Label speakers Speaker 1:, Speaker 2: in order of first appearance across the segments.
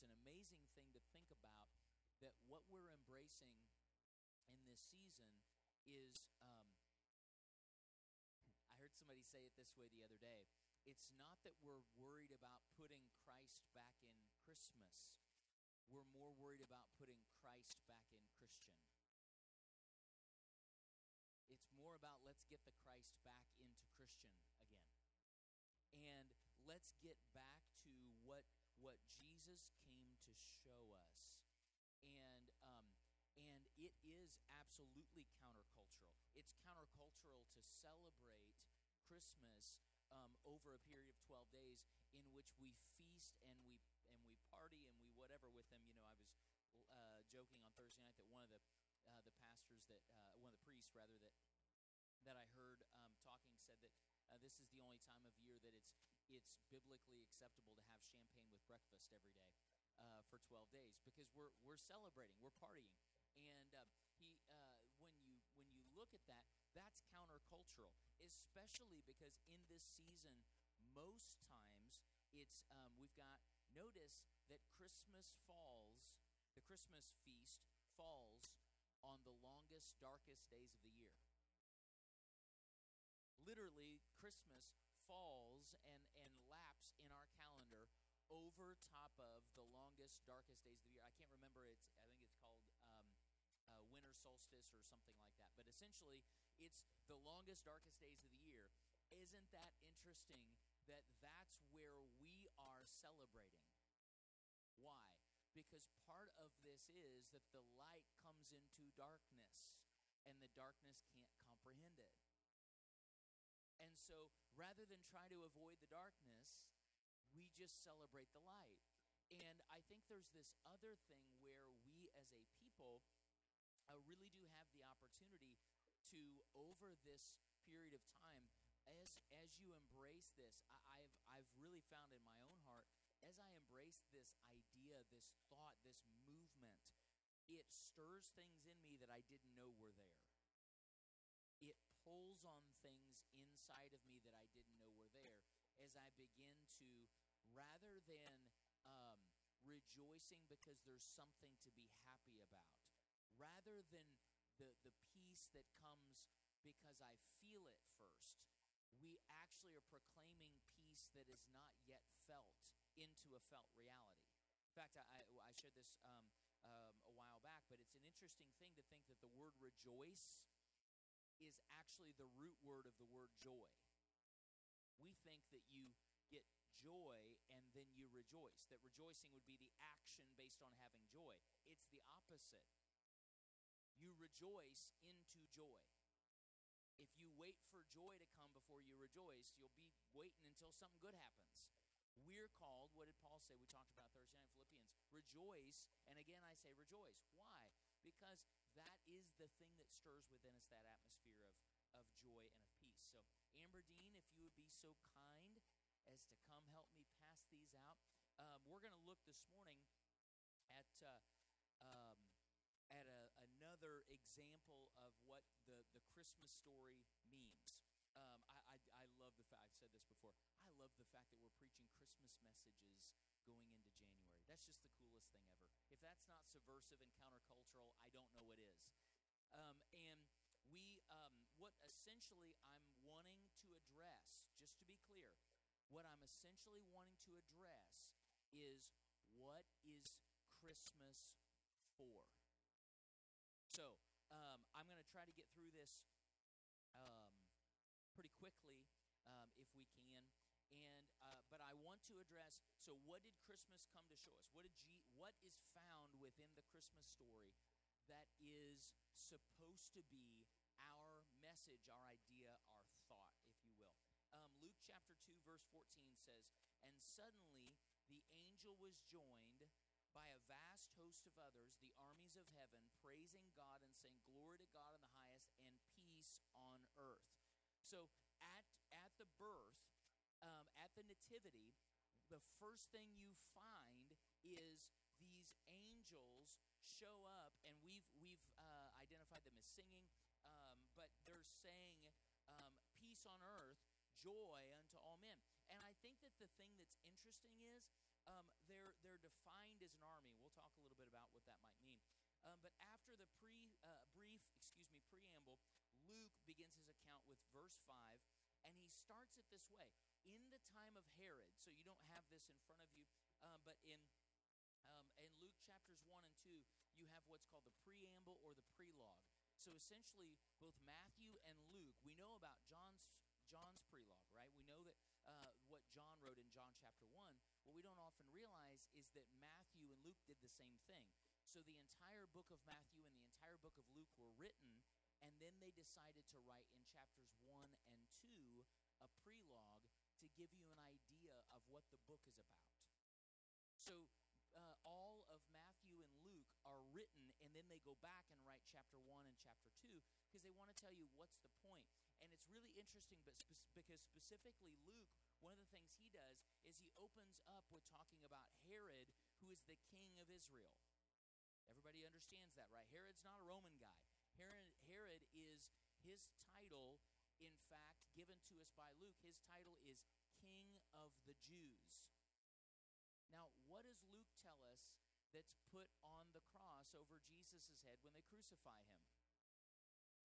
Speaker 1: It's an amazing thing to think about that what we're embracing in this season is. Um, I heard somebody say it this way the other day it's not that we're worried about putting Christ back in Christmas. We're more worried about putting Christ back in Christian. It's more about let's get the Christ back into Christian again. And let's get back what Jesus came to show us. And um, and it is absolutely countercultural. It's countercultural to celebrate Christmas um, over a period of 12 days in which we feast and we and we party and we whatever with them. You know, I was uh, joking on Thursday night that one of the uh, the pastors that uh, one of the priests rather that that I heard um, talking said that uh, this is the only time of year that it's it's biblically acceptable to have champagne with breakfast every day uh, for 12 days because we're we're celebrating, we're partying, and uh, he when you when you look at that, that's countercultural, especially because in this season, most times it's um, we've got notice that Christmas falls, the Christmas feast falls on the longest, darkest days of the year. Literally, Christmas falls and, and laps in our calendar over top of the longest, darkest days of the year. I can't remember it's. I think it's called um, uh, winter solstice or something like that. But essentially, it's the longest, darkest days of the year. Isn't that interesting? That that's where we are celebrating. Why? Because part of this is that the light comes into darkness, and the darkness can't comprehend it. And so, rather than try to avoid the darkness, we just celebrate the light. And I think there's this other thing where we as a people uh, really do have the opportunity to, over this period of time, as as you embrace this, I, I've I've really found in my own heart, as I embrace this idea, this thought, this movement, it stirs things in me that I didn't know were there. It pulls on things inside of me that I didn't know were there as I begin to, rather than um, rejoicing because there's something to be happy about, rather than the, the peace that comes because I feel it first, we actually are proclaiming peace that is not yet felt into a felt reality. In fact, I, I, shared this um, um, a while back, but it's an interesting thing to think that the word rejoice is actually the root word of the word joy. We think that you get joy and then you rejoice, that rejoicing would be the action based on having joy. It's the opposite. You rejoice into joy. If you wait for joy to come before you rejoice, you'll be waiting until something good happens. We're called, what did Paul say? We talked about Thursday night Philippians. Rejoice, and again I say rejoice. Why? Because that is the thing that stirs within us that atmosphere of, of joy and of peace. So, Amber Dean, if you would be so kind as to come help me pass these out. Um, we're going to look this morning at uh, um, at a, another example of what the, the Christmas story means. Um, I, I, I love the fact, I've said this before, I love the fact that we're preaching Christmas messages going into. That's just the coolest thing ever. If that's not subversive and countercultural, I don't know what is. Um, and we, um, what essentially I'm wanting to address, just to be clear, what I'm essentially wanting to address is what is Christmas for? So um, I'm going to try to get through this um, pretty quickly um, if we can. And uh, but I want to address. So what did Christmas come to show us? What did G, What is found within the Christmas story that is supposed to be our message, our idea, our thought, if you will? Um, Luke chapter 2, verse 14 says, And suddenly the angel was joined by a vast host of others, the armies of heaven, praising God and saying, Glory to God in the highest, and peace on earth. So at, at the birth, um, the the first thing you find is these angels show up, and we've we've uh, identified them as singing, um, but they're saying um, peace on earth, joy unto all men. And I think that the thing that's interesting is um, they're they're defined as an army. We'll talk a little bit about what that might mean. Um, but after the pre uh, brief, excuse me, preamble, Luke begins his account with verse five, and he starts it this way: In the time of Herod. So you don't have this in front of you, um, but in um, in Luke chapters 1 and 2, you have what's called the preamble or the prelogue. So essentially, both Matthew and Luke, we know about John's John's prelogue, right? We know that uh, what John wrote in John chapter 1. What we don't often realize is that Matthew and Luke did the same thing. So the entire book of Matthew and the entire book of Luke were written, and then they decided to write in chapters 1 and 2 a prelogue to give you an idea of what the book is about. So uh, all of Matthew and Luke are written, and then they go back and write chapter 1 and chapter 2 because they want to tell you what's the point. And it's really interesting but spe- because specifically Luke, one of the things he does is he opens up with talking about Herod, who is the king of Israel. Everybody understands that, right? Herod's not a Roman guy. Herod, Herod is his title, in given to us by Luke. His title is King of the Jews. Now, what does Luke tell us that's put on the cross over Jesus' head when they crucify him?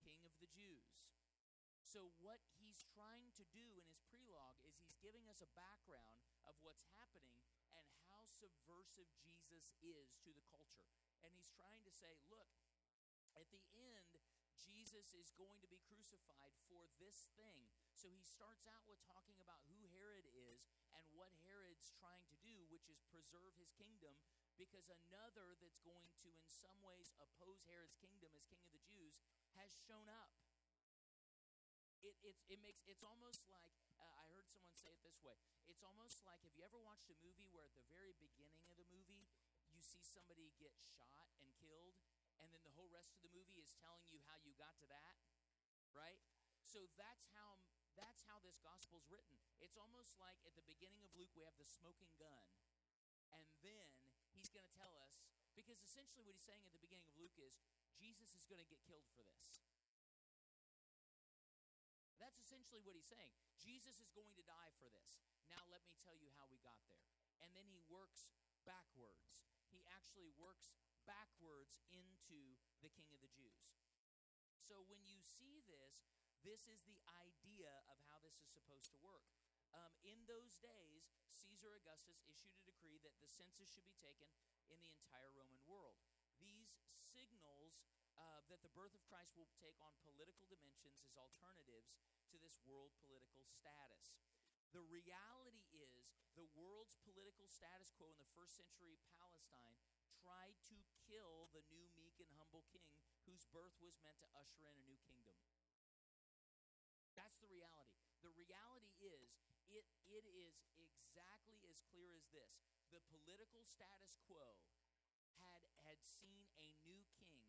Speaker 1: King of the Jews. So, what he's trying to do in his prelogue is he's giving us a background of what's happening and how subversive Jesus is to the culture. And he's trying to say, look, at the end, Jesus is going to be crucified for this thing. So he starts out with talking about who Herod is and what Herod's trying to do, which is preserve his kingdom, because another that's going to, in some ways, oppose Herod's kingdom as king of the Jews has shown up. It, it, it makes it's almost like uh, I heard someone say it this way. It's almost like have you ever watched a movie where at the very beginning of the movie you see somebody get shot and killed, and then the whole rest of the movie is telling you how you got to that, right? So that's how that's how this gospel's written. It's almost like at the beginning of Luke we have the smoking gun, and then he's going to tell us because essentially what he's saying at the beginning of Luke is Jesus is going to get killed for this. That's essentially what he's saying. Jesus is going to die for this. Now, let me tell you how we got there. And then he works backwards. He actually works backwards into the King of the Jews. So, when you see this, this is the idea of how this is supposed to work. Um, in those days, Caesar Augustus issued a decree that the census should be taken in the entire Roman world. These signals uh, that the birth of Christ will take on political dimensions as alternatives to this world political status. The reality is, the world's political status quo in the first century Palestine tried to kill the new meek and humble king whose birth was meant to usher in a new kingdom. That's the reality. The reality is, it, it is exactly as clear as this. The political status quo had, had seen a new king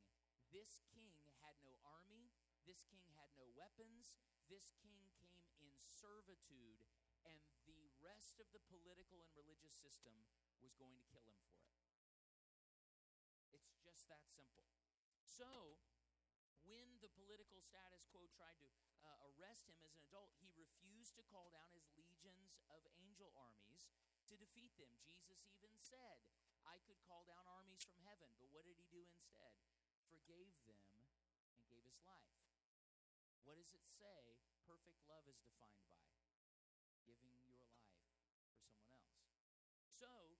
Speaker 1: this king had no army, this king had no weapons, this king came in servitude, and the rest of the political and religious system was going to kill him for it. That simple. So, when the political status quo tried to uh, arrest him as an adult, he refused to call down his legions of angel armies to defeat them. Jesus even said, I could call down armies from heaven, but what did he do instead? forgave them, and gave his life. What does it say perfect love is defined by? Giving your life for someone else. So,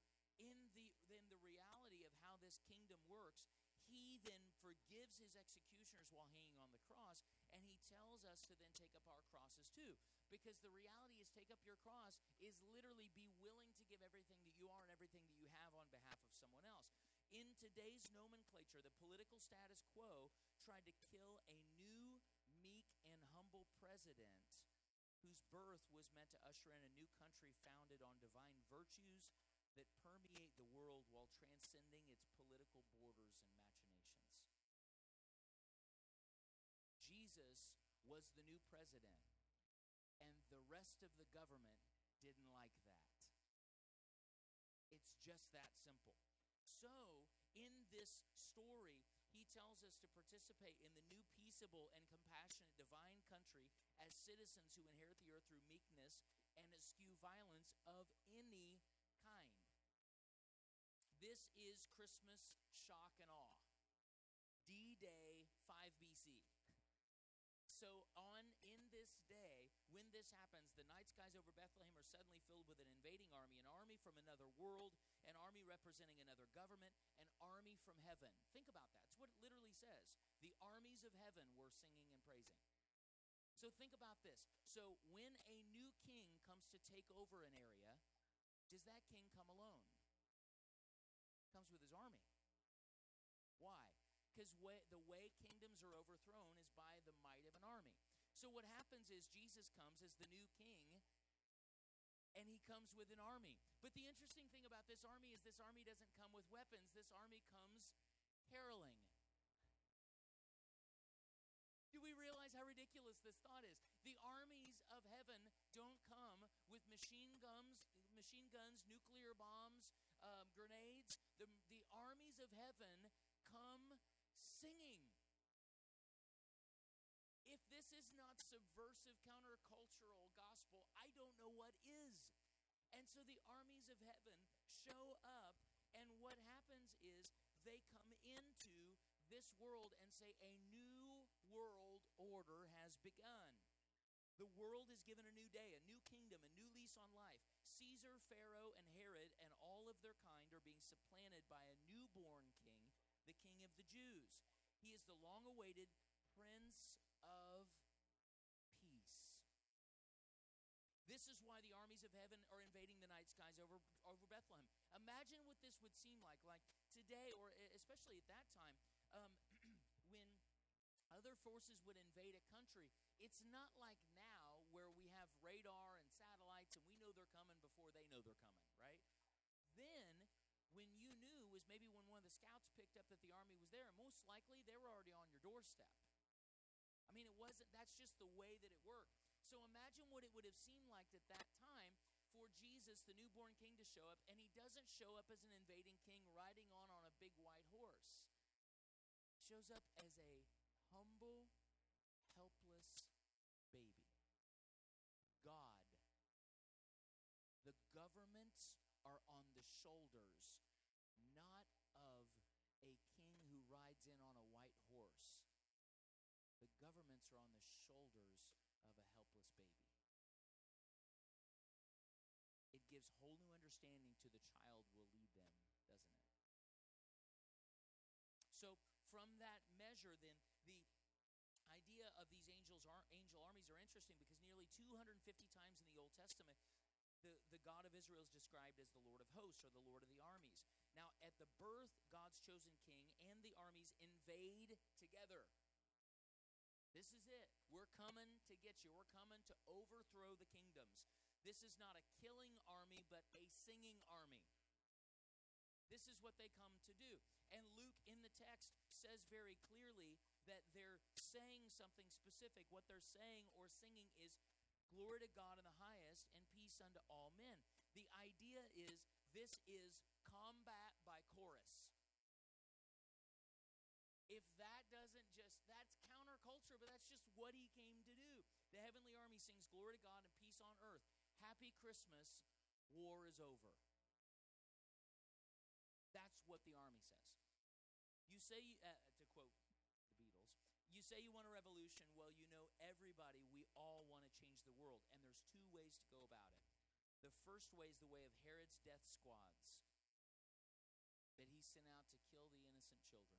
Speaker 1: this kingdom works, he then forgives his executioners while hanging on the cross, and he tells us to then take up our crosses too. Because the reality is, take up your cross is literally be willing to give everything that you are and everything that you have on behalf of someone else. In today's nomenclature, the political status quo tried to kill a new, meek, and humble president whose birth was meant to usher in a new country founded on divine virtues that permeate the world while transcending its political borders and machinations. Jesus was the new president, and the rest of the government didn't like that. It's just that simple. So, in this story, he tells us to participate in the new, peaceable, and compassionate divine country as citizens who inherit the earth through meekness and eschew violence of any. This is Christmas shock and awe. D Day 5 BC. So on in this day, when this happens, the night skies over Bethlehem are suddenly filled with an invading army, an army from another world, an army representing another government, an army from heaven. Think about that. It's what it literally says. The armies of heaven were singing and praising. So think about this. So when a new king comes to take over an area, does that king come alone? Comes with his army. Why? Because the way kingdoms are overthrown is by the might of an army. So what happens is Jesus comes as the new king and he comes with an army. But the interesting thing about this army is this army doesn't come with weapons. This army comes caroling. Do we realize how ridiculous this thought is? The armies of heaven don't come with machine guns, machine guns, nuclear bombs, um, grenades. Armies of heaven come singing. If this is not subversive, countercultural gospel, I don't know what is. And so the armies of heaven show up, and what happens is they come into this world and say, A new world order has begun. The world is given a new day, a new kingdom, a new lease on life. Caesar, Pharaoh, and Herod and all of their kind are being supplanted by a newborn king, the king of the Jews. He is the long awaited Prince of Peace. This is why the armies of heaven are invading the night skies over, over Bethlehem. Imagine what this would seem like, like today, or especially at that time, um, other forces would invade a country. It's not like now where we have radar and satellites and we know they're coming before they know they're coming, right? Then, when you knew was maybe when one of the scouts picked up that the army was there, and most likely they were already on your doorstep. I mean, it wasn't, that's just the way that it worked. So imagine what it would have seemed like at that time for Jesus, the newborn king, to show up, and he doesn't show up as an invading king riding on on a big white horse. He shows up as a humble, helpless baby. God. The governments are on the shoulders, not of a king who rides in on a white horse. The governments are on the shoulders of a helpless baby. It gives whole new understanding to the child will lead them, doesn't it? So, from that measure, then, these angels angel armies are interesting because nearly 250 times in the Old Testament, the, the God of Israel is described as the Lord of hosts or the Lord of the armies. Now, at the birth, God's chosen king and the armies invade together. This is it. We're coming to get you. We're coming to overthrow the kingdoms. This is not a killing army, but a singing army. This is what they come to do. And Luke in the text says very clearly saying something specific. What they're saying or singing is glory to God in the highest and peace unto all men. The idea is this is combat by chorus. If that doesn't just, that's counterculture, but that's just what he came to do. The heavenly army sings glory to God and peace on earth. Happy Christmas, war is over. That's what the army says. You say, uh, to quote the Beatles, you say you want a revolution. Well, you know, everybody, we all want to change the world. And there's two ways to go about it. The first way is the way of Herod's death squads that he sent out to kill the innocent children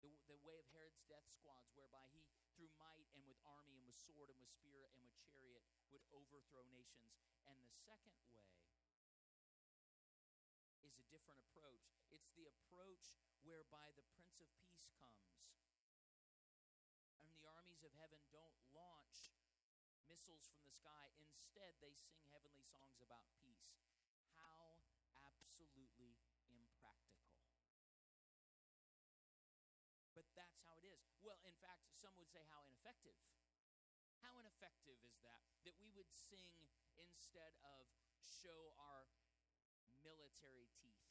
Speaker 1: the, the way of Herod's death squads, whereby he, through might and with army and with sword and with spear and with chariot, would overthrow nations. And the second way is a different approach. It's the approach whereby the Prince of Peace comes. Of heaven don't launch missiles missiles from the sky. Instead, they sing heavenly songs about peace. How absolutely impractical. But that's how it is. Well, in fact, some would say how ineffective. How ineffective is that? That we would sing instead of show our military teeth.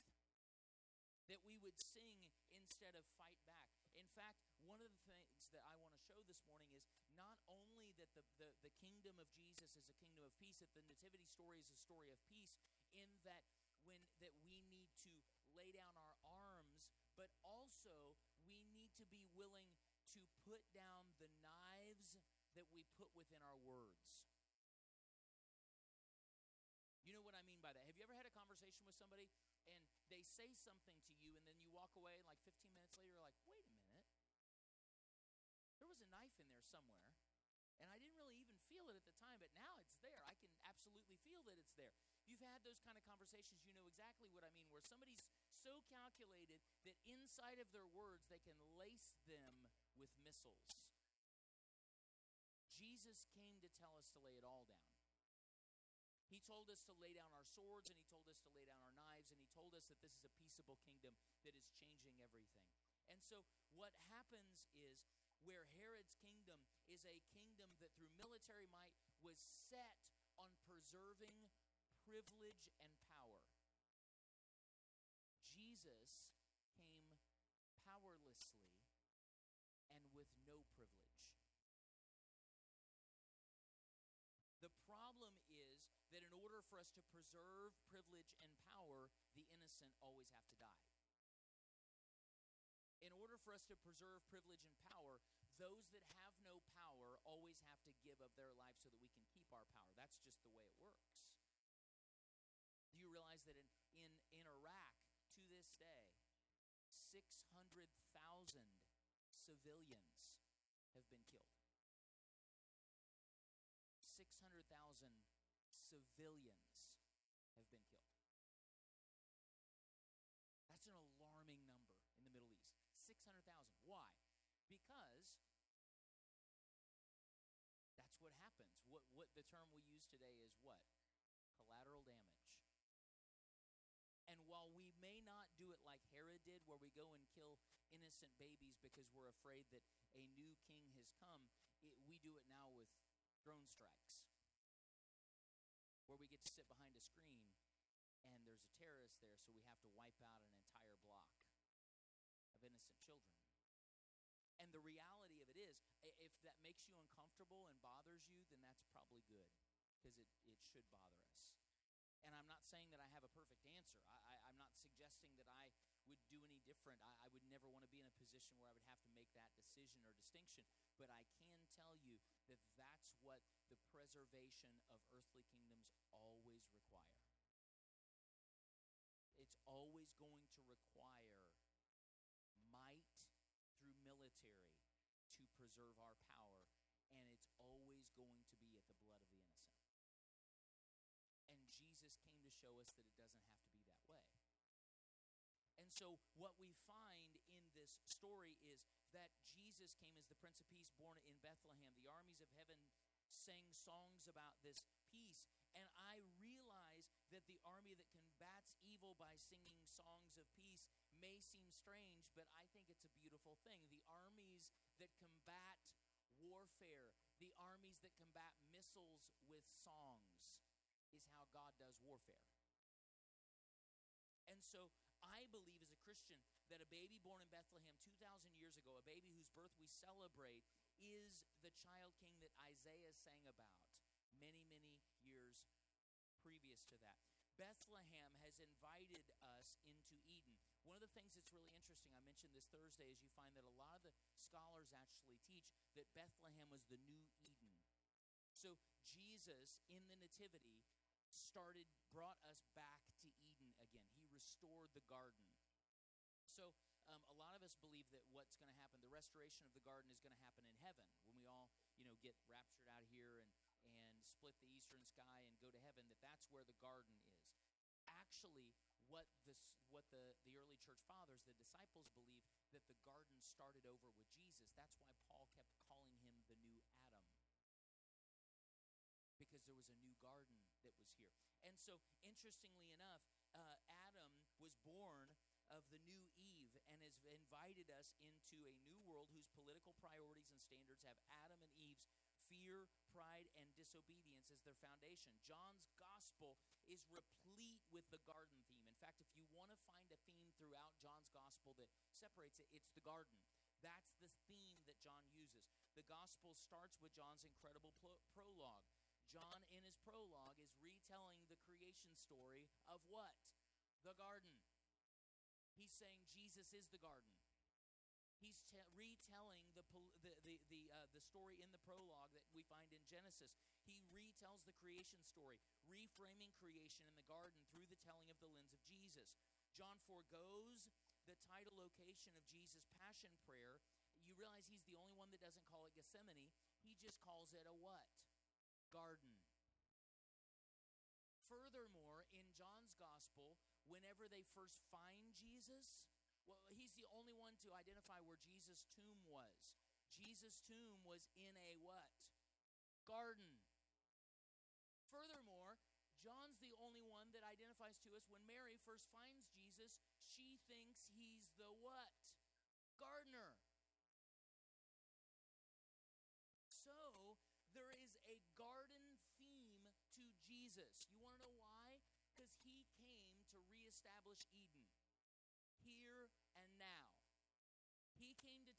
Speaker 1: That we would sing instead of fight back. In fact, one of the things that I want to show this morning is not only that the, the, the kingdom of Jesus is a kingdom of peace, that the nativity story is a story of peace, in that when that we need to lay down our arms, but also we need to be willing to put down the knives that we put within our words. You know what I mean by that? Have you ever had a conversation with somebody and they say something to you and then you walk away like 15 minutes later like, wait a minute. A knife in there somewhere. And I didn't really even feel it at the time, but now it's there. I can absolutely feel that it's there. You've had those kind of conversations, you know exactly what I mean, where somebody's so calculated that inside of their words they can lace them with missiles. Jesus came to tell us to lay it all down. He told us to lay down our swords, and He told us to lay down our knives, and He told us that this is a peaceable kingdom that is changing everything. And so, what happens is where Herod's kingdom is a kingdom that through military might was set on preserving privilege and power. Jesus came powerlessly and with no privilege. The problem is that in order for us to preserve privilege and power, the innocent always have to die for us to preserve privilege and power, those that have no power always have to give of their life so that we can keep our power. That's just the way it works. Do you realize that in, in, in Iraq, to this day, 600,000 civilians have been killed? 600,000 civilians have been killed. That's an alarming number. 600,000. Why? Because that's what happens. What, what the term we use today is what? Collateral damage. And while we may not do it like Herod did, where we go and kill innocent babies because we're afraid that a new king has come, it, we do it now with drone strikes, where we get to sit behind a screen and there's a terrorist there, so we have to wipe out an entire block of innocent children. And the reality if that makes you uncomfortable and bothers you, then that's probably good because it, it should bother us. And I'm not saying that I have a perfect answer. I, I, am not suggesting that I would do any different. I, I would never want to be in a position where I would have to make that decision or distinction. But I can tell you that that's what the preservation of earthly kingdoms always require. It's always going to require to preserve our power, and it's always going to be at the blood of the innocent. And Jesus came to show us that it doesn't have to be that way. And so, what we find in this story is that Jesus came as the Prince of Peace born in Bethlehem. The armies of heaven sang songs about this peace. And I realize that the army that combats evil by singing songs of peace may seem strange, but I think it's a beautiful thing. The armies that combat warfare, the armies that combat missiles with songs, is how God does warfare. And so I believe as a Christian that a baby born in Bethlehem 2,000 years ago, a baby whose birth we celebrate, is the child king that Isaiah sang about many, many years previous to that. Bethlehem has invited us into Eden. One of the things that's really interesting, I mentioned this Thursday, is you find that a lot of the scholars actually teach that Bethlehem was the new Eden. So Jesus in the Nativity started, brought us back to Eden again. He restored the garden. So um, a lot of us believe that what's going to happen, the restoration of the garden is going to happen in heaven when we all, you know, get raptured out here and, and split the eastern sky and go to heaven, that that's where the garden is actually what this what the the early church fathers the disciples believe that the garden started over with Jesus. That's why Paul kept calling him the new Adam. Because there was a new garden that was here. And so interestingly enough uh, Adam was born of the new Eve and has invited us into a new world whose political priorities and standards have Adam and Eve's fear pride, and disobedience as their foundation. John's gospel is replete with the garden theme. In fact, if you want to find a theme throughout John's gospel that separates it, it's the garden. That's the theme that John uses. The gospel starts with John's incredible pro- prologue. John, in his prologue, is retelling the creation story of what? The garden. He's saying Jesus is the garden. He's te- retelling the, the, the, the, uh, the story in the prologue that we find in Genesis. He retells the creation story, reframing creation in the garden through the telling of the lens of Jesus. John foregoes the title location of Jesus' passion prayer. You realize he's the only one that doesn't call it Gethsemane. He just calls it a what? Garden. Furthermore, in John's gospel, whenever they first find Jesus, well, he's the only one to identify where Jesus' tomb was. Jesus' tomb was in a what? Garden. Furthermore, John's the only one that identifies to us when Mary first finds Jesus, she thinks he's the what? Gardener. So, there is a garden theme to Jesus. You want to know why? Because he came to reestablish Eden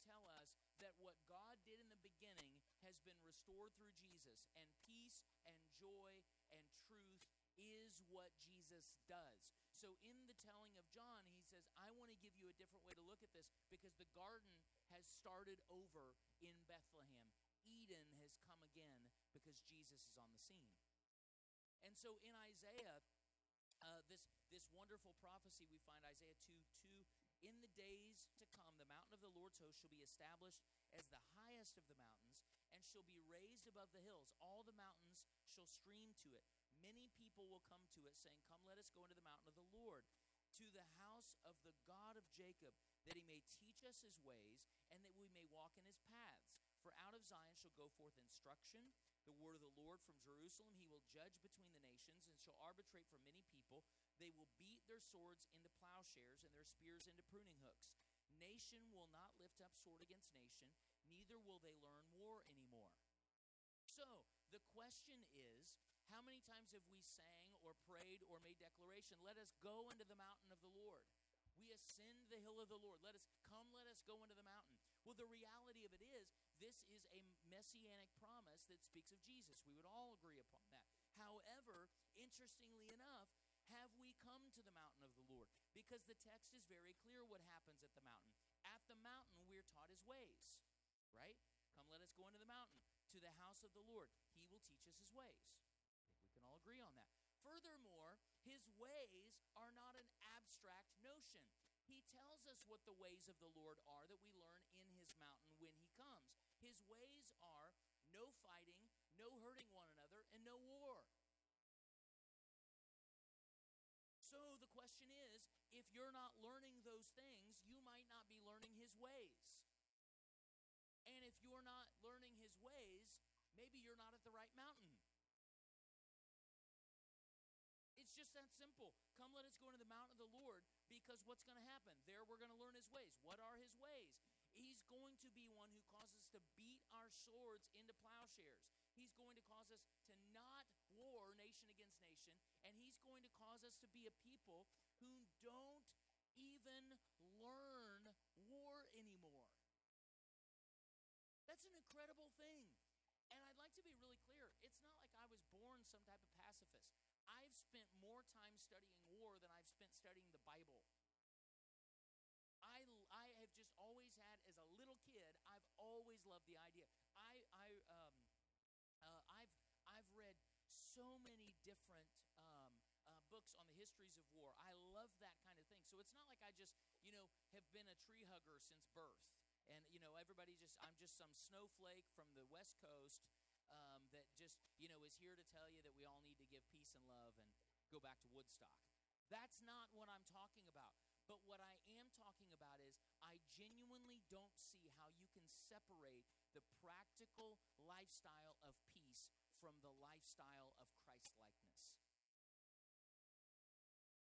Speaker 1: tell us that what God did in the beginning has been restored through Jesus, and peace and joy and truth is what Jesus does. So, in the telling of John, he says, I want to give you a different way to look at this because the garden has started over in Bethlehem. Eden has come again because Jesus is on the scene. And so in Isaiah, uh, this, this wonderful prophecy we find Isaiah 2 2 in the days to come, the mountain of the Lord's host shall be established as the highest of the mountains and shall be raised above the hills. All the mountains shall stream to it. Many people will come to it, saying, Come, let us go into the mountain of the Lord, to the house of the God of Jacob, that he may teach us his ways, and that we may walk in his paths. For out of Zion shall go forth instruction, the word of the Lord from Jerusalem. He will judge between the nations and shall arbitrate for many people. They will beat their swords into plowshares and their spears into pruning hooks. Nation will not lift up sword against nation, neither will they learn war anymore. So, the question is how many times have we sang or prayed or made declaration, let us go into the mountain of the Lord? We ascend the hill of the Lord. Let us come, let us go into the mountain. Well, the reality of it is, this is a messianic promise that speaks of Jesus. We would all agree upon that. However, interestingly enough, have we come to the mountain of the Lord? Because the text is very clear what happens at the mountain. At the mountain, we're taught his ways, right? Come, let us go into the mountain to the house of the Lord. He will teach us his ways. I think we can all agree on that. Furthermore, his ways are not an abstract notion. He tells us what the ways of the Lord are that we learn mountain when he comes. His ways are no fighting, no hurting one another, and no war. So the question is if you're not learning those things, you might not be learning his ways. And if you're not learning his ways, maybe you're not at the right mountain. It's just that simple. Come, let us go into the mountain of the Lord because what's going to happen? There we're going to learn his ways. What are his ways? He's going to be one who causes us to beat our swords into plowshares. He's going to cause us to not war nation against nation, and he's going to cause us to be a people who don't even learn war anymore. That's an incredible thing. And I'd like to be really clear. It's not like I was born some type of pacifist. I've spent more time studying war than I've spent studying the Bible. I, I have just always had, as a little kid, I've always loved the idea. I, I, um, uh, I've, I've read so many different um, uh, books on the histories of war. I love that kind of thing. So it's not like I just, you know, have been a tree hugger since birth. And, you know, everybody just, I'm just some snowflake from the West Coast um, that just, you know, is here to tell you that we all need to give peace and love and go back to Woodstock. That's not what I'm talking about. But what I am talking about is I genuinely don't see how you can separate the practical lifestyle of peace from the lifestyle of Christ likeness.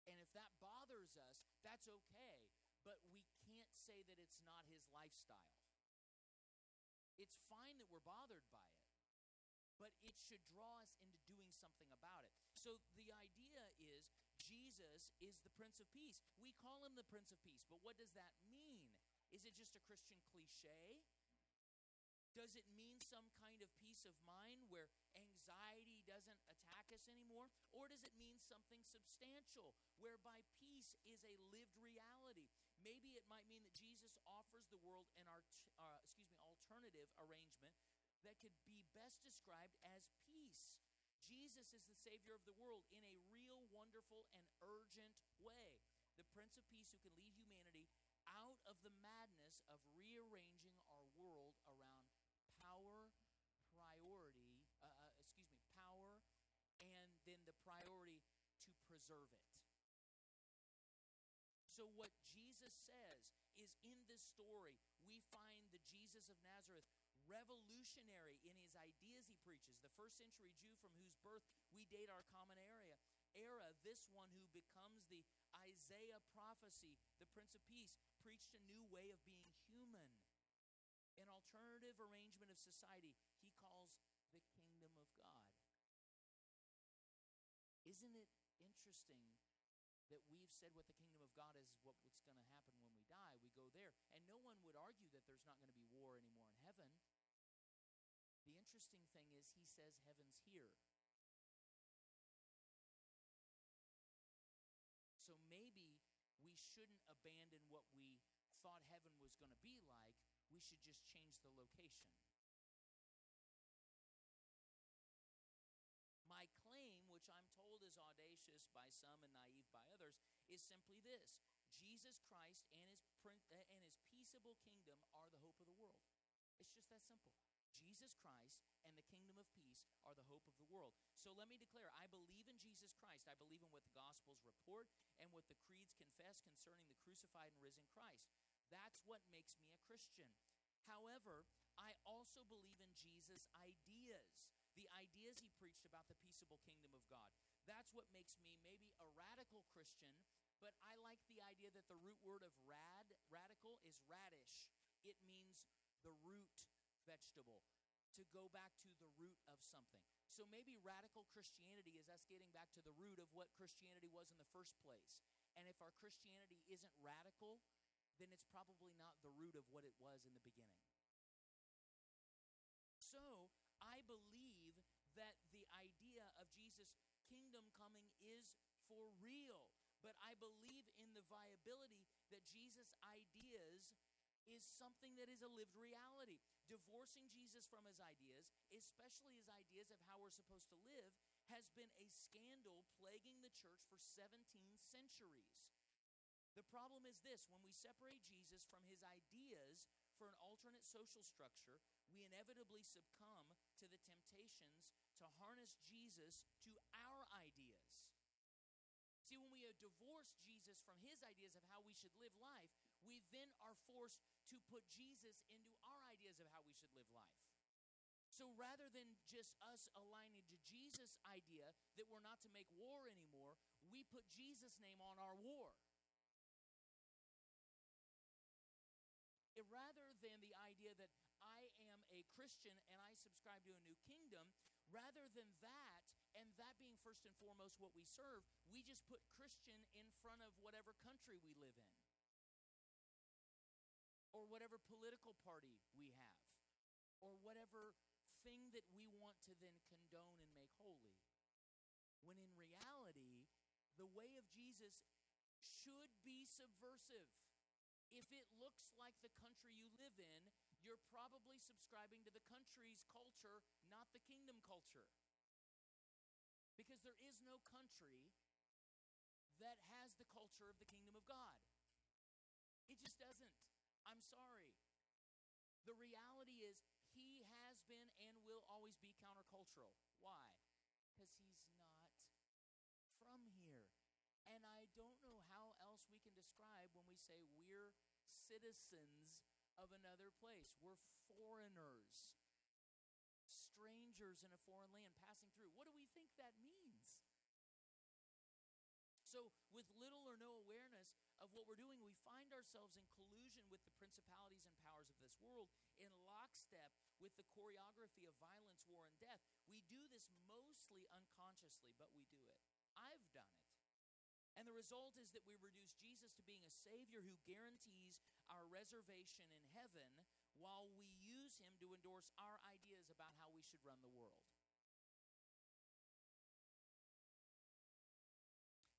Speaker 1: And if that bothers us, that's okay. But we can't say that it's not his lifestyle. It's fine that we're bothered by it, but it should draw us into doing something about it. So the idea is Jesus is the Prince of Peace. We call him the Prince of Peace, but what does that mean? Is it just a Christian cliche? Does it mean some kind of peace of mind where anxiety doesn't attack us anymore? Or does it mean something substantial whereby peace is a lived reality? Maybe it might mean that Jesus offers the world an art, uh, excuse me, alternative arrangement that could be best described as peace. Jesus is the Savior of the world in a real, wonderful, and urgent way. The Prince of Peace who can lead humanity out of the madness of rearranging our world around power, priority, uh, uh, excuse me, power, and then the priority to preserve it. So, what Jesus says is in this story, we find the Jesus of Nazareth revolutionary in his ideas he preaches. The first century Jew from whose birth we date our common area. Era, this one who becomes the Isaiah prophecy, the Prince of Peace, preached a new way of being human, an alternative arrangement of society he calls the kingdom of God. Isn't it interesting that we've said what the kingdom of God is, what's going to happen when we die? We go there. And no one would argue that there's not going to be war anymore in heaven. The interesting thing is, he says heaven's here. Shouldn't abandon what we thought heaven was going to be like. We should just change the location. My claim, which I'm told is audacious by some and naive by others, is simply this Jesus Christ and his, and his peaceable kingdom are the hope of the world. It's just that simple. Jesus Christ and the kingdom of peace are the hope of the world. So let me declare I believe in Jesus Christ. I believe in what the Gospels report and what the creeds confess concerning the crucified and risen Christ. That's what makes me a Christian. However, I also believe in Jesus' ideas, the ideas he preached about the peaceable kingdom of God. That's what makes me maybe a radical Christian, but I like the idea that the root word of rad, radical, is radish. It means the root vegetable, to go back to the root of something. So maybe radical Christianity is us getting back to the root of what Christianity was in the first place. And if our Christianity isn't radical, then it's probably not the root of what it was in the beginning. So I believe that the idea of Jesus' kingdom coming is for real. But I believe in the viability that Jesus' ideas is something that is a lived reality. Divorcing Jesus from his ideas, especially his ideas of how we're supposed to live, has been a scandal plaguing the church for 17 centuries. The problem is this when we separate Jesus from his ideas for an alternate social structure, we inevitably succumb to the temptations to harness Jesus to our ideas. See, when we divorce Jesus from his ideas of how we should live life, we then are forced to put Jesus into our ideas of how we should live life. So rather than just us aligning to Jesus' idea that we're not to make war anymore, we put Jesus' name on our war. Rather than the idea that I am a Christian and I subscribe to a new kingdom, rather than that, and that being first and foremost what we serve, we just put Christian in front of whatever country we live in or whatever political party we have, or whatever thing that we want to then condone and make holy. When in reality, the way of Jesus should be subversive. If it looks like the country you live in, you're probably subscribing to the country's culture, not the kingdom culture. Because there is no country that has the culture of the kingdom of God. It just doesn't. I'm sorry. The reality is, he has been and will always be countercultural. Why? Because he's not from here. And I don't know how else we can describe when we say we're citizens of another place. We're foreigners, strangers in a foreign land passing through. What do we think that means? So, with little or no awareness of what we're doing, we ourselves in collusion with the principalities and powers of this world, in lockstep with the choreography of violence, war, and death. We do this mostly unconsciously, but we do it. I've done it. And the result is that we reduce Jesus to being a Savior who guarantees our reservation in heaven while we use Him to endorse our ideas about how we should run the world.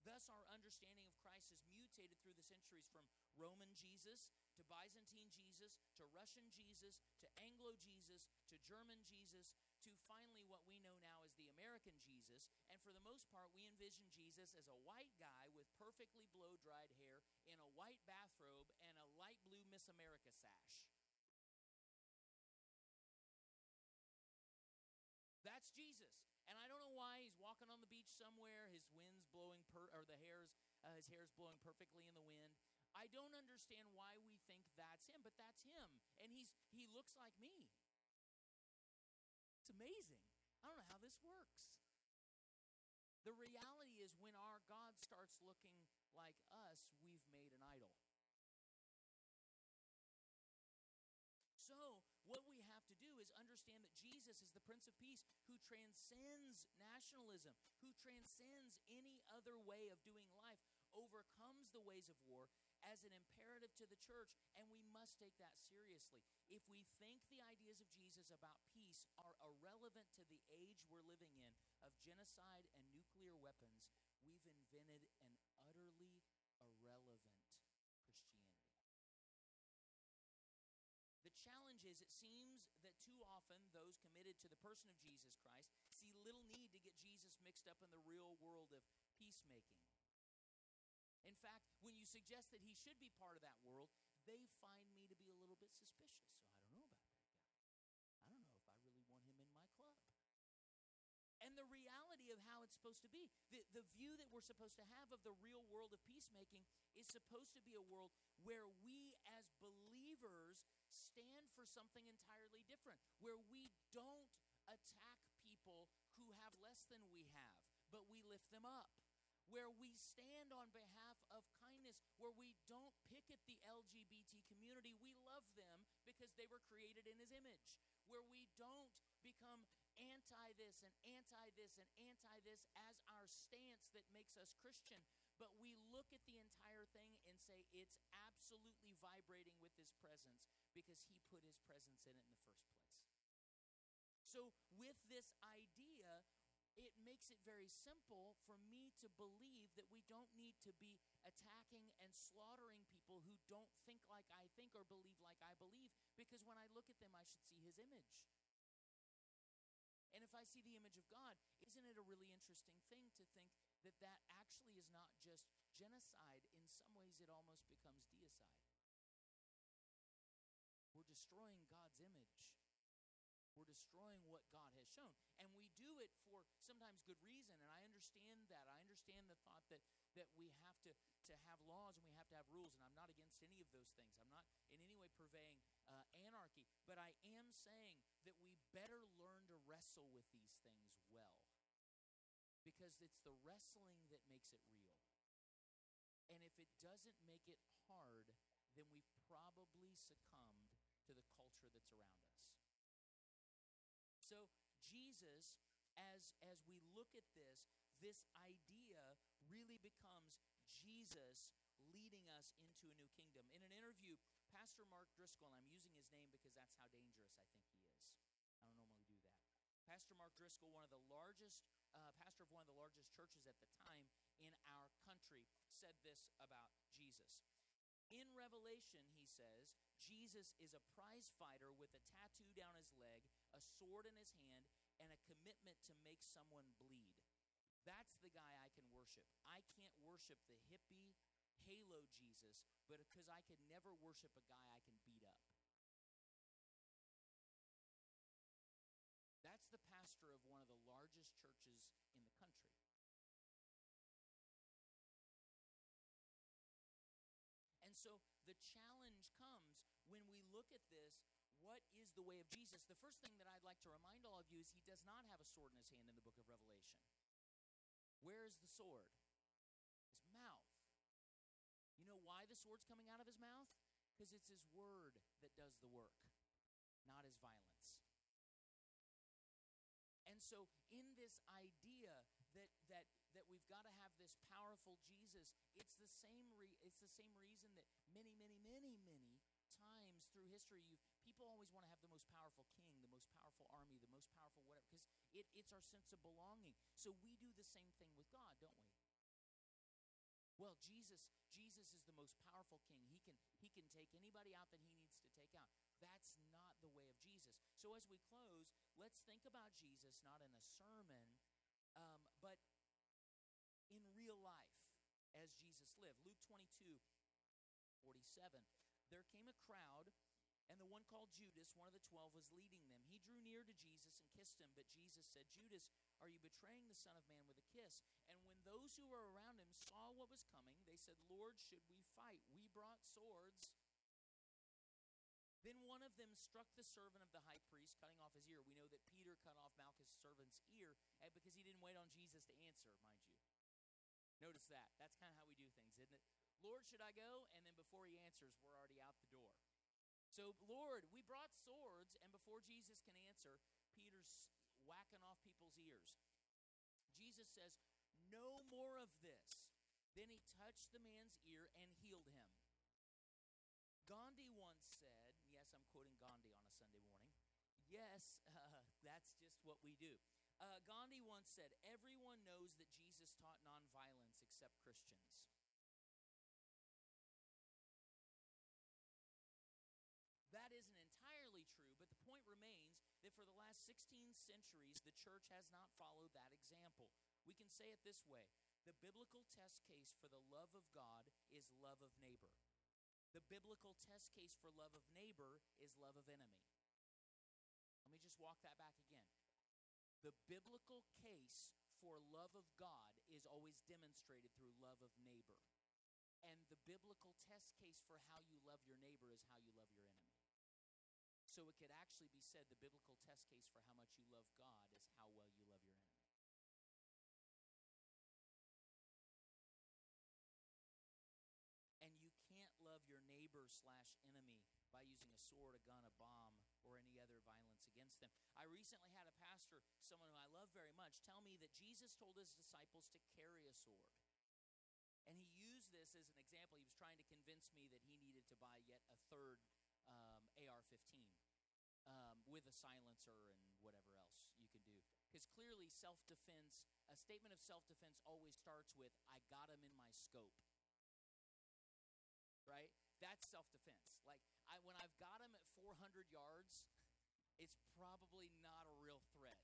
Speaker 1: Thus, our understanding of Christ has mutated through the centuries from Roman Jesus to Byzantine Jesus to Russian Jesus to Anglo Jesus to German Jesus to finally what we know now as the American Jesus. And for the most part, we envision Jesus as a white guy with perfectly blow dried hair in a white bathrobe and a light blue Miss America sash. That's Jesus. And I don't know why he's walking on the beach somewhere. His wind's blowing, per, or the hair's uh, his is blowing perfectly in the wind. I don't understand why we think that's him, but that's him, and he's he looks like me. It's amazing. I don't know how this works. The reality is, when our God starts looking like us, we've made an idol. So, what we have to do is understand that Jesus is the Prince of Peace who transcends nationalism, who transcends any other way of doing life, overcomes the ways of war as an imperative to the church, and we must take that seriously. If we think the ideas of Jesus about peace are irrelevant to the age we're living in of genocide and nuclear weapons, we've invented an utterly irrelevant Christianity. The challenge is it seems that too often those committed to the person of Jesus Christ see little need to get Jesus mixed up in the real world of peacemaking. Fact, when you suggest that he should be part of that world, they find me to be a little bit suspicious. So I don't know about that guy. I don't know if I really want him in my club. And the reality of how it's supposed to be, the, the view that we're supposed to have of the real world of peacemaking is supposed to be a world where we as believers stand for something entirely different, where we don't attack people who have less than we have, but we lift them up. Where we stand on behalf of kindness, where we don't pick at the LGBT community, we love them because they were created in his image. Where we don't become anti this and anti this and anti this as our stance that makes us Christian, but we look at the entire thing and say it's absolutely vibrating with his presence because he put his presence in it in the first place. So, with this idea, it makes it very simple for me to believe that we don't need to be attacking and slaughtering people who don't think like I think or believe like I believe, because when I look at them, I should see his image. And if I see the image of God, isn't it a really interesting thing to think that that actually is not just genocide? In some ways, it almost becomes deicide. We're destroying God's image. We're destroying what God has shown. And we do it for sometimes good reason. And I understand that. I understand the thought that, that we have to, to have laws and we have to have rules. And I'm not against any of those things. I'm not in any way purveying uh, anarchy. But I am saying that we better learn to wrestle with these things well. Because it's the wrestling that makes it real. And if it doesn't make it hard, then we've probably succumbed to the culture that's around us. So, Jesus, as, as we look at this, this idea really becomes Jesus leading us into a new kingdom. In an interview, Pastor Mark Driscoll, and I'm using his name because that's how dangerous I think he is. I don't normally do that. Pastor Mark Driscoll, one of the largest, uh, pastor of one of the largest churches at the time in our country, said this about Jesus. In Revelation, he says, Jesus is a prize fighter with a tattoo down his leg, a sword in his hand, and a commitment to make someone bleed. That's the guy I can worship. I can't worship the hippie halo Jesus, but because I could never worship a guy I can beat up. That's the pastor of one of the largest churches in the country. And so the challenge comes when we look at this what is the way of Jesus? The first thing that I'd like to remind all of you is he does not have a sword in his hand in the book of Revelation. Where is the sword? His mouth. You know why the sword's coming out of his mouth? Because it's his word that does the work, not his violence. And so, in this idea that that that we've got to have this powerful Jesus, it's the same re- it's the same reason that many, many, many, many times through history, you people always want to have the most powerful king, the most powerful army, the most powerful whatever, because it, it's our sense of belonging. So we do the same thing with God, don't we? Well, Jesus, Jesus is the most powerful king. He can he can take anybody out that he needs to take out. That's not the way of Jesus. So as we close, let's think about Jesus not in a sermon, um, but in real life as Jesus lived. Luke 22, 47. There came a crowd, and the one called Judas, one of the twelve, was leading them. He drew near to Jesus and kissed him, but Jesus said, Judas, are you betraying the Son of Man with a kiss? And when those who were around him saw what was coming, they said, Lord, should we fight? We brought swords. Then one of them struck the servant of the high priest, cutting off his ear. We know that Peter cut off Malchus' servant's ear eh, because he didn't wait on Jesus to answer, mind you. Notice that. That's kind of how we do things, isn't it? Lord, should I go? And then before he answers, we're already out the door. So, Lord, we brought swords, and before Jesus can answer, Peter's whacking off people's ears. Jesus says, No more of this. Then he touched the man's ear and healed him. Gandhi once said, yes, I'm quoting Gandhi on a Sunday morning. Yes, uh, that's just what we do. Uh, Gandhi once said, Everyone knows that Jesus taught nonviolence except Christians. That isn't entirely true, but the point remains that for the last 16 centuries, the church has not followed that example. We can say it this way the biblical test case for the love of God is love of neighbor. The biblical test case for love of neighbor is love of enemy. Let me just walk that back again. The biblical case for love of God is always demonstrated through love of neighbor. And the biblical test case for how you love your neighbor is how you love your enemy. So it could actually be said the biblical test case for how much you love God is how well you love your enemy. And you can't love your neighbor slash enemy by using a sword, a gun, a bomb, or any other violence against them. I recently had a pastor, someone who I love very much, tell me that Jesus told his disciples to carry a sword. And he used this as an example. He was trying to convince me that he needed to buy yet a third um, AR 15 um, with a silencer and whatever else you can do. Because clearly, self defense, a statement of self defense always starts with, I got him in my scope. Right? That's self defense. Like I, when I've got him at 400 yards, it's probably not a real threat.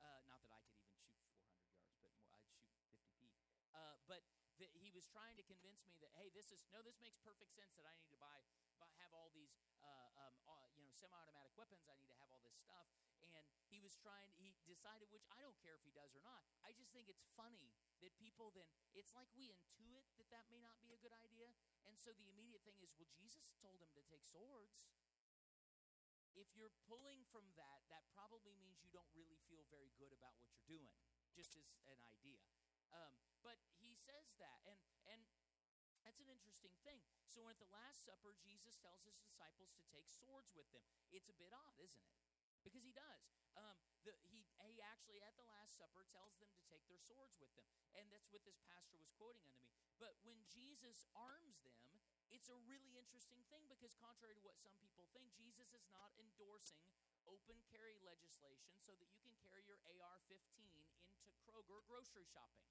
Speaker 1: Uh, not that I could even shoot 400 yards, but more, I'd shoot 50 feet. Uh, but the, he was trying to convince me that hey, this is no, this makes perfect sense that I need to buy, buy have all these uh, um, uh, you know semi-automatic weapons. I need to have all this stuff. And he was trying. He decided which I don't care if he does or not. I just think it's funny that people then it's like we intuit that that may not be a good idea and so the immediate thing is well jesus told him to take swords if you're pulling from that that probably means you don't really feel very good about what you're doing just as an idea um, but he says that and and that's an interesting thing so at the last supper jesus tells his disciples to take swords with them it's a bit odd isn't it because he does. Um, the, he, he actually, at the Last Supper, tells them to take their swords with them. And that's what this pastor was quoting unto me. But when Jesus arms them, it's a really interesting thing because, contrary to what some people think, Jesus is not endorsing open carry legislation so that you can carry your AR 15 into Kroger grocery shopping.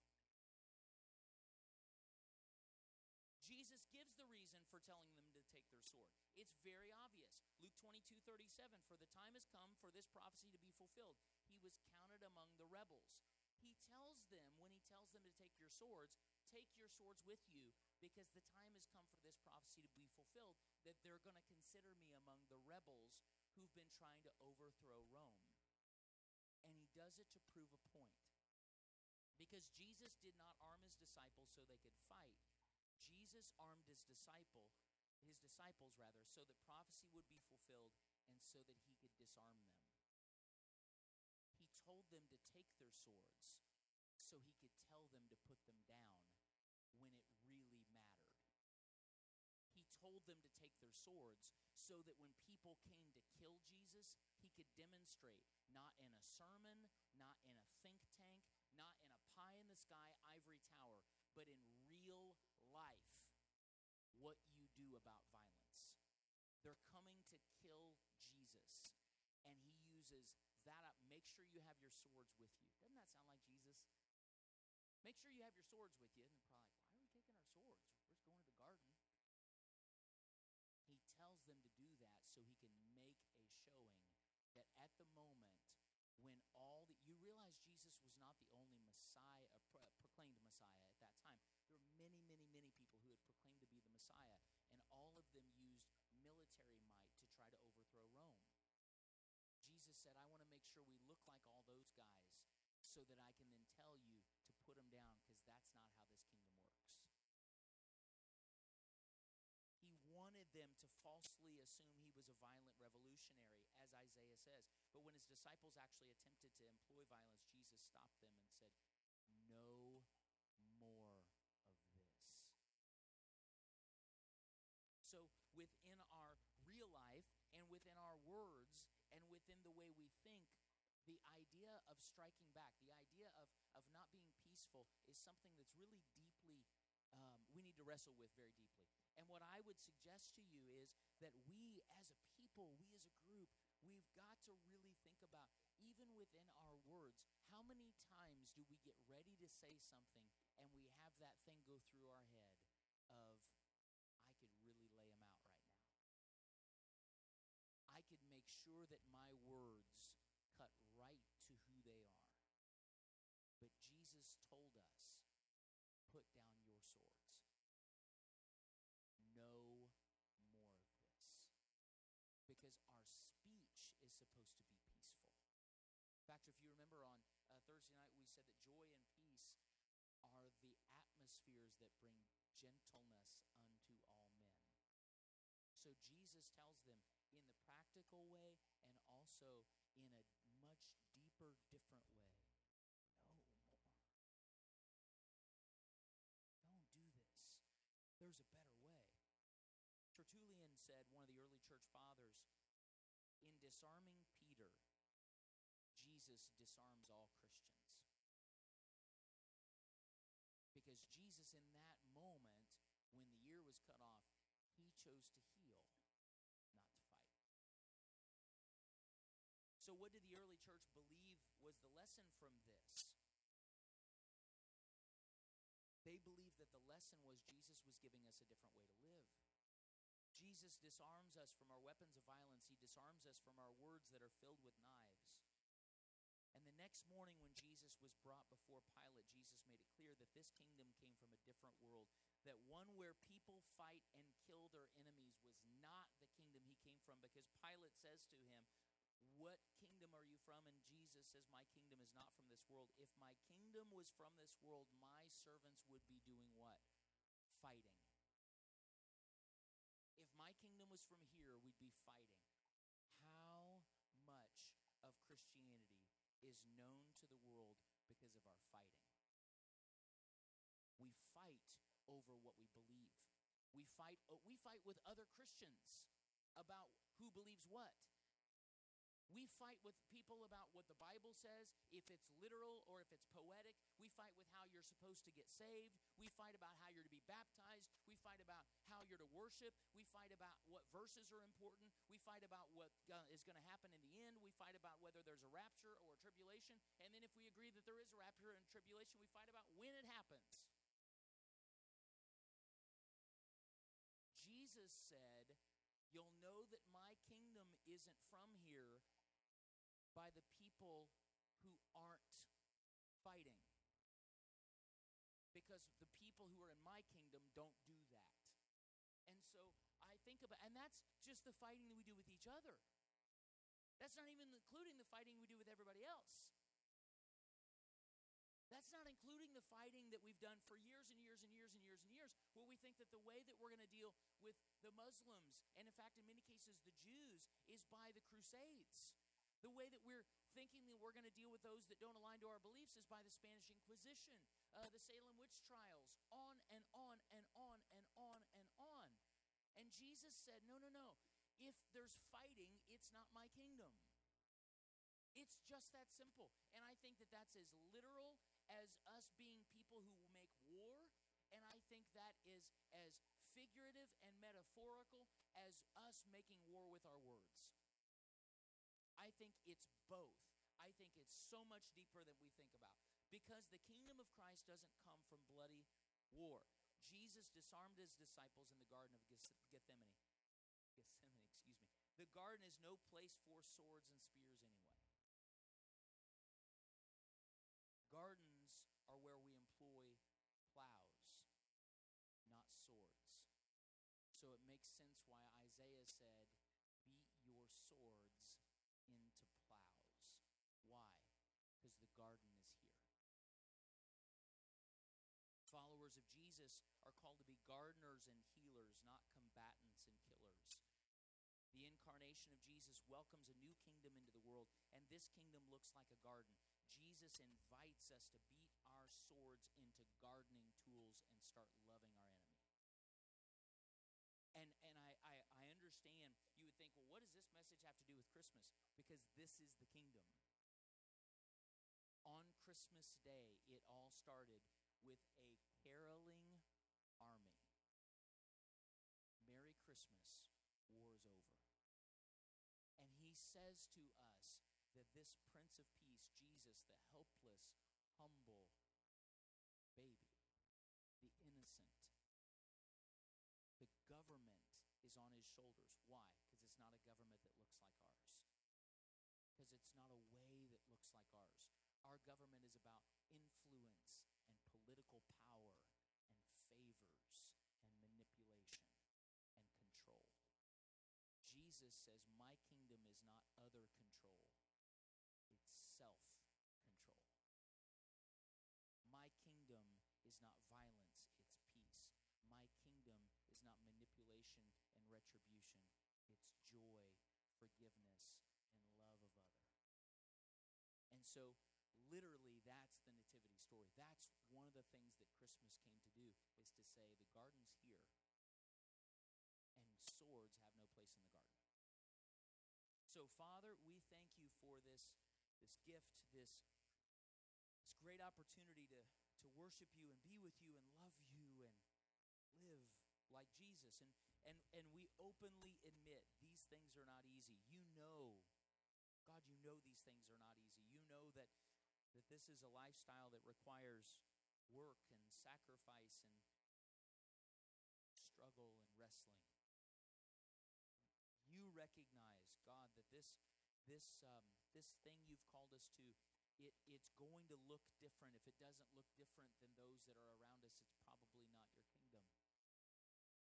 Speaker 1: Jesus gives the reason for telling them to take their sword. It's very obvious. Luke 22 37, for the time has come for this prophecy to be fulfilled. He was counted among the rebels. He tells them, when he tells them to take your swords, take your swords with you because the time has come for this prophecy to be fulfilled that they're going to consider me among the rebels who've been trying to overthrow Rome. And he does it to prove a point. Because Jesus did not arm his disciples so they could fight. Jesus armed his disciple, his disciples rather, so that prophecy would be fulfilled and so that he could disarm them. He told them to take their swords so he could tell them to put them down when it really mattered. He told them to take their swords so that when people came to kill Jesus, he could demonstrate not in a sermon, not in a think tank, not in a pie in the sky ivory tower, but in real life what you do about violence. They're coming to kill Jesus, and he uses that up. Make sure you have your swords with you. Doesn't that sound like Jesus? Make sure you have your swords with you. And they're probably like, why are we taking our swords? We're just going to the garden. He tells them to do that so he can make a showing that at the moment when all the you realize Jesus was not the only Messiah, uh, pro- proclaimed Messiah at that time. There were many, many, many people who had proclaimed to be the Messiah, and all of them used military might to try to overthrow Rome. Jesus said, I want to make sure we look like all those guys so that I can then tell you to put them down because that's not how this kingdom works. He wanted them to falsely assume he was a violent revolutionary, as Isaiah says. But when his disciples actually attempted to employ violence, Jesus stopped them and said, No more of this. So, within our real life and within our words and within the way we think, the idea of striking back, the idea of, of not being peaceful, is something that's really deeply, um, we need to wrestle with very deeply. And what I would suggest to you is that we as a people, we as a group, we've got to really think about, even within our words, how many times do we get ready to say something and we have that thing go through our head of, I could really lay them out right now. I could make sure that my words cut right to who they are. But Jesus told us, put down your swords. No more of this. Because our speech is supposed to be peaceful. In fact, if you remember on Thursday night, we said that joy and peace are the atmospheres that bring gentleness unto all men. So Jesus tells them in the practical way and also in a much deeper, different way no. Don't do this. There's a better way. Tertullian said, one of the early church fathers, in disarming Jesus disarms all Christians. Because Jesus, in that moment, when the ear was cut off, he chose to heal, not to fight. So, what did the early church believe was the lesson from this? They believed that the lesson was Jesus was giving us a different way to live. Jesus disarms us from our weapons of violence. He disarms us from our words that are filled with knives. Next morning, when Jesus was brought before Pilate, Jesus made it clear that this kingdom came from a different world. That one where people fight and kill their enemies was not the kingdom he came from, because Pilate says to him, What kingdom are you from? And Jesus says, My kingdom is not from this world. If my kingdom was from this world, my servants would be doing what? Fighting. If my kingdom was from here, we'd be fighting. How much of Christianity is known to the world because of our fighting? We fight over what we believe. We fight we fight with other Christians about who believes what. We fight with people about what the Bible says, if it's literal or if it's poetic. We fight with how you're supposed to get saved. We fight about how you're to be baptized. We fight about how you're to worship. We fight about what verses are important. We fight about what uh, is going to happen in the end. We fight about whether there's a rapture or a tribulation. And then if we agree that there is a rapture and tribulation, we fight about when it happens. Jesus said, You'll know that my kingdom isn't from by the people who aren't fighting. Because the people who are in my kingdom don't do that. And so I think about, and that's just the fighting that we do with each other. That's not even including the fighting we do with everybody else. That's not including the fighting that we've done for years and years and years and years and years, where we think that the way that we're going to deal with the Muslims, and in fact, in many cases, the Jews, is by the Crusades. The way that we're going to deal with those that don't align to our beliefs is by the Spanish Inquisition, uh, the Salem witch trials, on and on and on and on and on. And Jesus said, No, no, no. If there's fighting, it's not my kingdom. It's just that simple. And I think that that's as literal as us being people who make war. And I think that is as figurative and metaphorical as us making war with our words. I think it's both. I think it's so much deeper than we think about. Because the kingdom of Christ doesn't come from bloody war. Jesus disarmed his disciples in the Garden of Gethsemane. Gethsemane, excuse me. The garden is no place for swords and spears anyway. Gardens are where we employ plows, not swords. So it makes sense why Isaiah said, Beat your swords into plows. Why? Because the garden is here. Followers of Jesus are called to be gardeners and healers, not combatants and killers. The incarnation of Jesus welcomes a new kingdom into the world, and this kingdom looks like a garden. Jesus invites us to beat our swords into gardening tools and start loving our enemy. And and I, I, I understand you would think, well, what does this message have to do with Christmas? Because this is the kingdom. On Christmas Day, it all started with a caroling army. Merry Christmas, war is over. And he says to us that this Prince of Peace, Jesus, the helpless, humble baby, the innocent, the government is on his shoulders. Why? Because it's not a government that looks like ours. Because it's not a way that looks like ours. Our government is about influence Jesus says, My kingdom is not other control, it's self control. My kingdom is not violence, it's peace. My kingdom is not manipulation and retribution, it's joy, forgiveness, and love of other. And so, literally, that's the nativity story. That's one of the things that Christmas came to do, is to say the garden's here, and swords have no place in the garden. So, Father, we thank you for this, this gift, this, this great opportunity to, to worship you and be with you and love you and live like Jesus. And, and, and we openly admit these things are not easy. You know, God, you know these things are not easy. You know that, that this is a lifestyle that requires work and sacrifice and struggle and wrestling. You recognize, God, that this this um, this thing you've called us to, it, it's going to look different. If it doesn't look different than those that are around us, it's probably not your kingdom.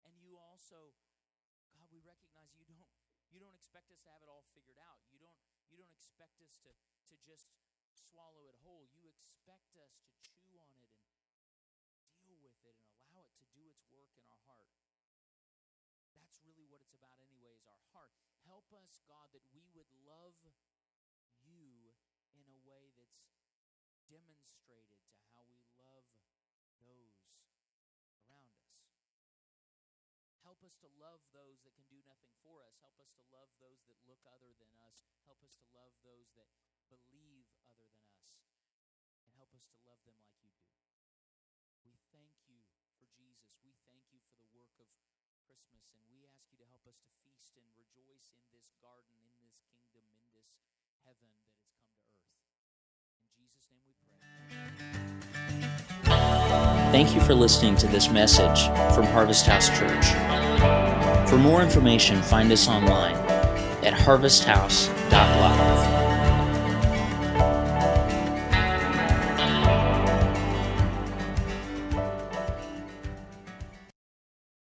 Speaker 1: And you also, God, we recognize you don't you don't expect us to have it all figured out. You don't you don't expect us to to just swallow it whole. You expect us to chew on it and deal with it and allow it to do its work in our heart. That's really what it's about anyway, is our heart. Help us, God, that we would love you in a way that's demonstrated to how we love those around us. Help us to love those that can do nothing for us. Help us to love those that look other than us. Help us to love those that believe other than us. And help us to love them like you do. We thank you for Jesus. We thank you for the work of Christmas, and we ask you to help us to feast and rejoice in this garden, in this kingdom, in this heaven that has come to earth. In Jesus' name we pray.
Speaker 2: Thank you for listening to this message from Harvest House Church. For more information, find us online at harvesthouse.live.